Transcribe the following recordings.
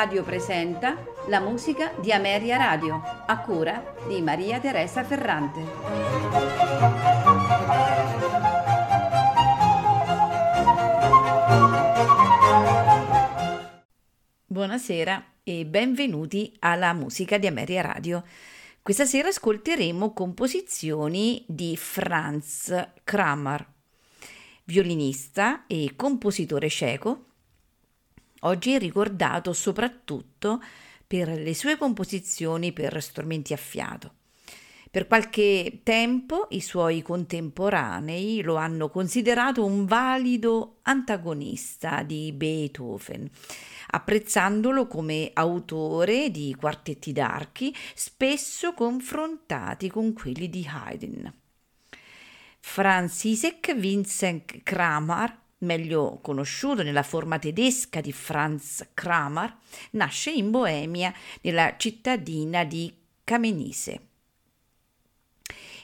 Radio presenta la musica di Ameria Radio, a cura di Maria Teresa Ferrante. Buonasera e benvenuti alla musica di Ameria Radio. Questa sera ascolteremo composizioni di Franz Kramer, violinista e compositore ceco Oggi è ricordato soprattutto per le sue composizioni per strumenti a fiato. Per qualche tempo i suoi contemporanei lo hanno considerato un valido antagonista di Beethoven, apprezzandolo come autore di quartetti d'archi spesso confrontati con quelli di Haydn. Franzisek Vincent Kramer meglio conosciuto nella forma tedesca di Franz Kramer, nasce in Boemia, nella cittadina di Kamenise.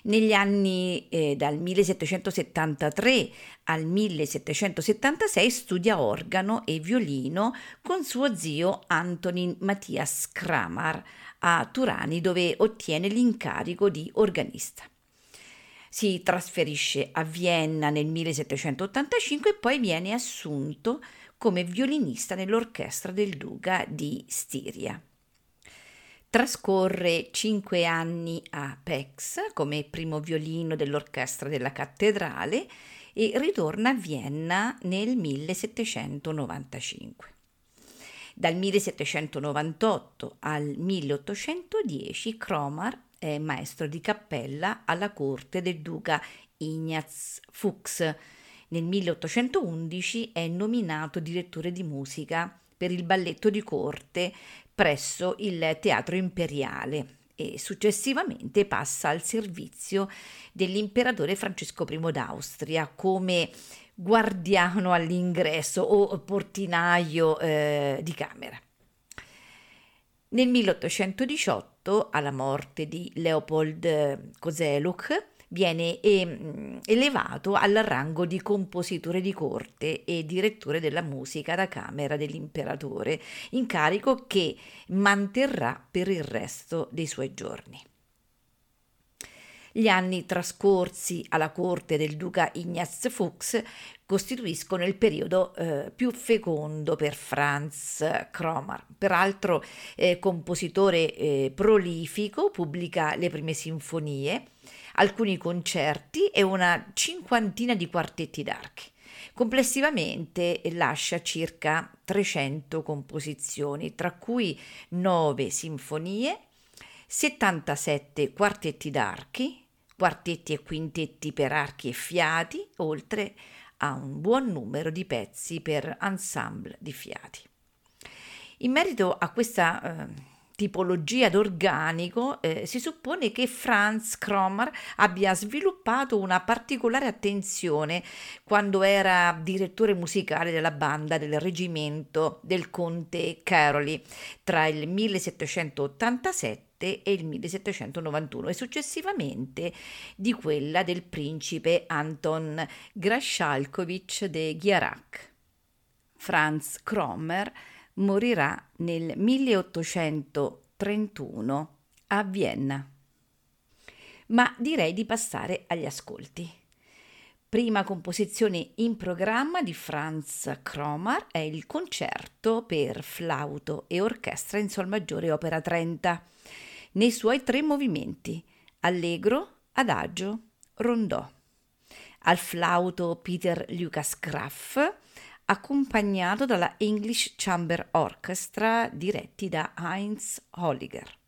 Negli anni eh, dal 1773 al 1776 studia organo e violino con suo zio Antonin Matthias Kramer a Turani dove ottiene l'incarico di organista si trasferisce a Vienna nel 1785 e poi viene assunto come violinista nell'orchestra del duca di Stiria. Trascorre cinque anni a Pex come primo violino dell'orchestra della cattedrale e ritorna a Vienna nel 1795. Dal 1798 al 1810 Kromar è maestro di cappella alla corte del duca Ignaz Fuchs. Nel 1811 è nominato direttore di musica per il balletto di corte presso il Teatro Imperiale e successivamente passa al servizio dell'imperatore Francesco I d'Austria come guardiano all'ingresso o portinaio eh, di camera. Nel 1818, alla morte di Leopold Kozeluk, viene ehm, elevato al rango di compositore di corte e direttore della musica da camera dell'imperatore, incarico che manterrà per il resto dei suoi giorni. Gli anni trascorsi alla corte del duca Ignaz Fuchs costituiscono il periodo eh, più fecondo per Franz Kromer. Peraltro eh, compositore eh, prolifico, pubblica le prime sinfonie, alcuni concerti e una cinquantina di quartetti d'archi. Complessivamente lascia circa 300 composizioni, tra cui 9 sinfonie, 77 quartetti d'archi, quartetti e quintetti per archi e fiati, oltre a un buon numero di pezzi per ensemble di fiati. In merito a questa eh, tipologia d'organico, eh, si suppone che Franz Kromer abbia sviluppato una particolare attenzione quando era direttore musicale della banda del reggimento del conte Caroli tra il 1787 e il 1791 e successivamente di quella del principe Anton Grashalkovich de Ghiarac. Franz Kromer morirà nel 1831 a Vienna. Ma direi di passare agli ascolti. Prima composizione in programma di Franz Kromer è il concerto per flauto e orchestra in sol maggiore opera 30 nei suoi tre movimenti, allegro, adagio, rondò. Al flauto Peter Lucas Graff, accompagnato dalla English Chamber Orchestra diretti da Heinz Holliger.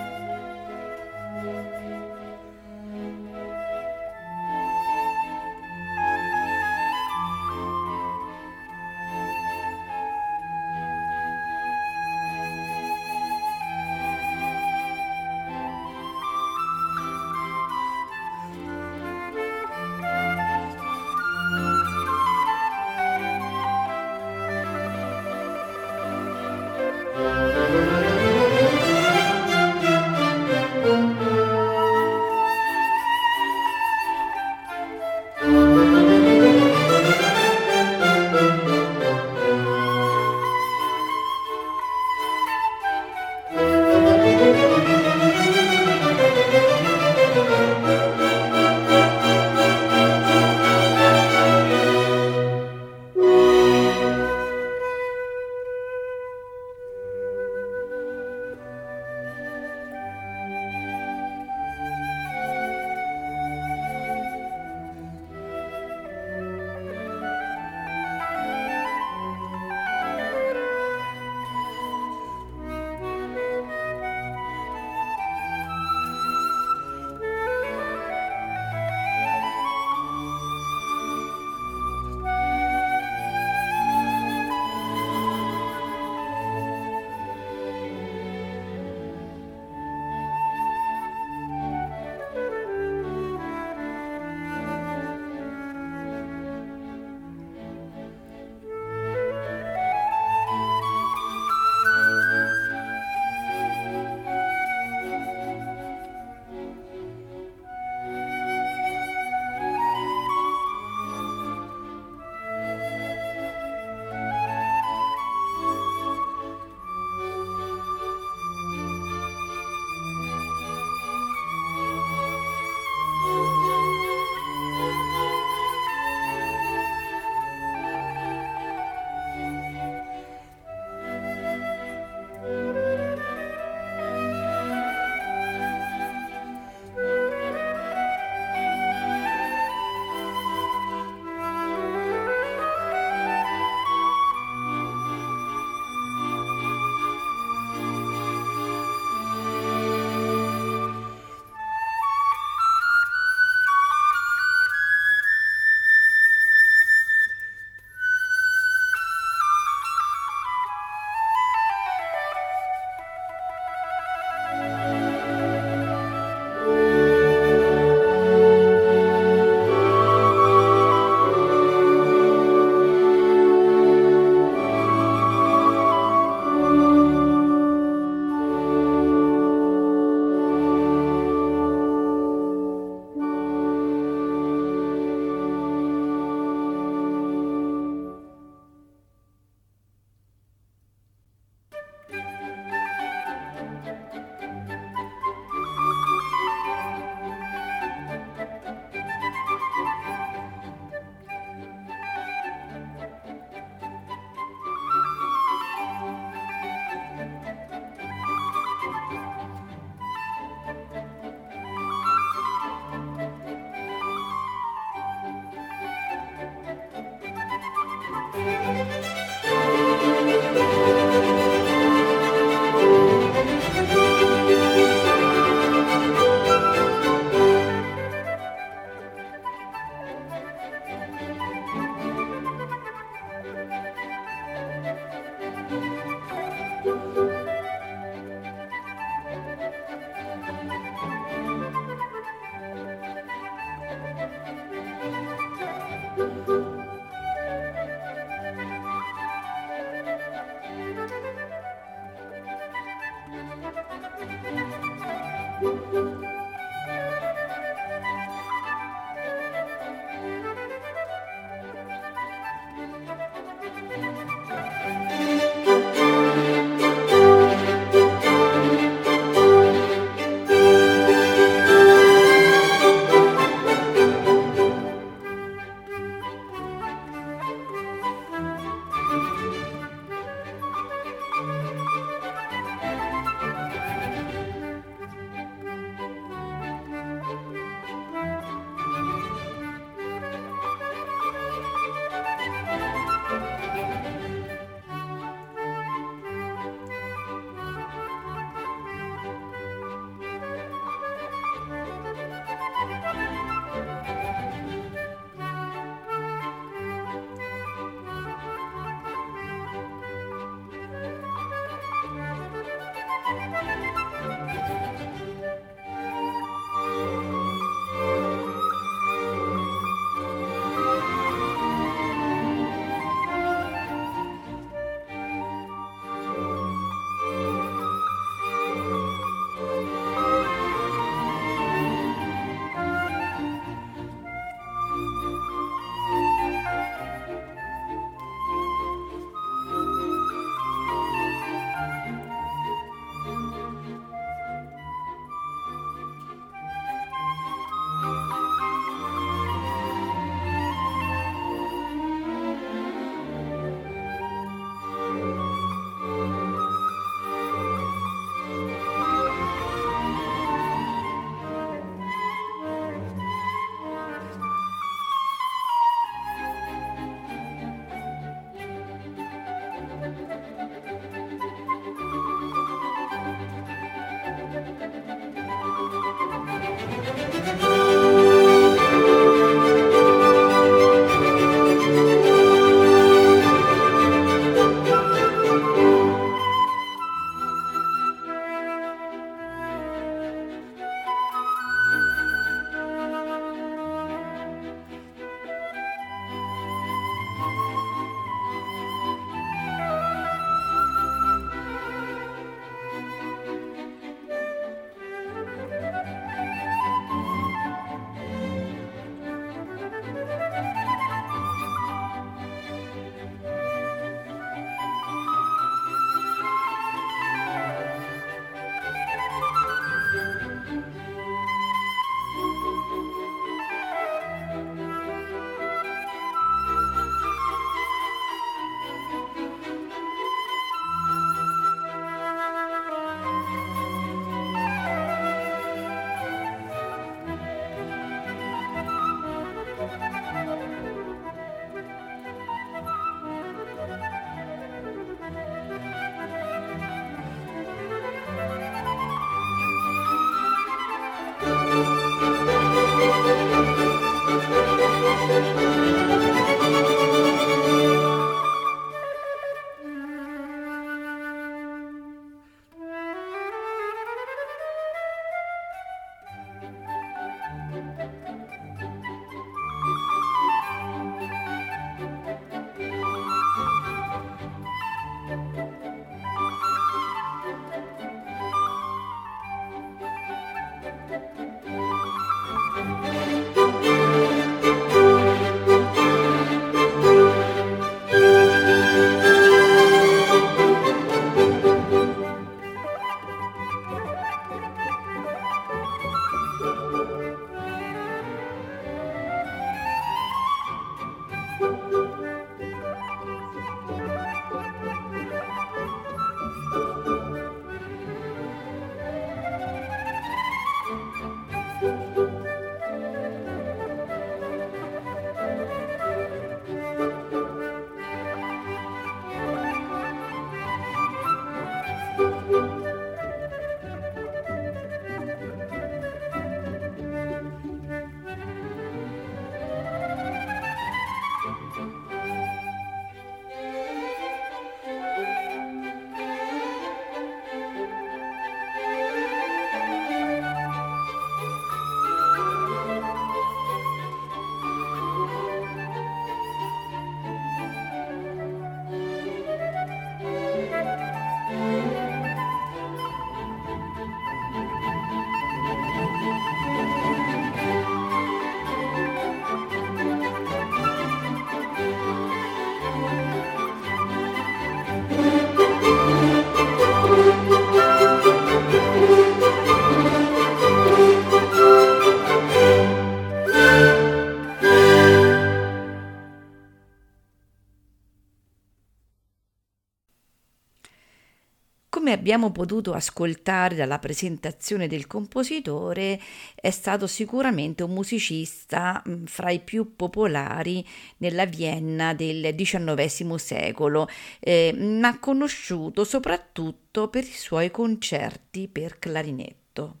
Come abbiamo potuto ascoltare dalla presentazione del compositore, è stato sicuramente un musicista mm, fra i più popolari nella Vienna del XIX secolo, eh, ma conosciuto soprattutto per i suoi concerti per clarinetto.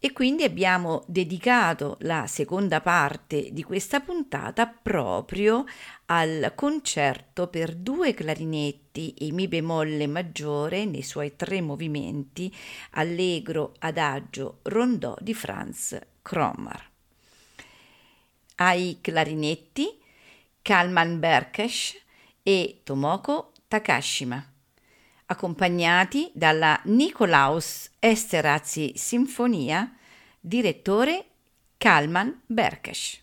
E quindi abbiamo dedicato la seconda parte di questa puntata proprio al concerto per due clarinetti e mi bemolle maggiore nei suoi tre movimenti allegro, adagio, rondò di Franz Kromar. Ai clarinetti Kalman Berkesh e Tomoko Takashima accompagnati dalla Nikolaus Esterhazy Sinfonia, direttore Kalman Berkesh.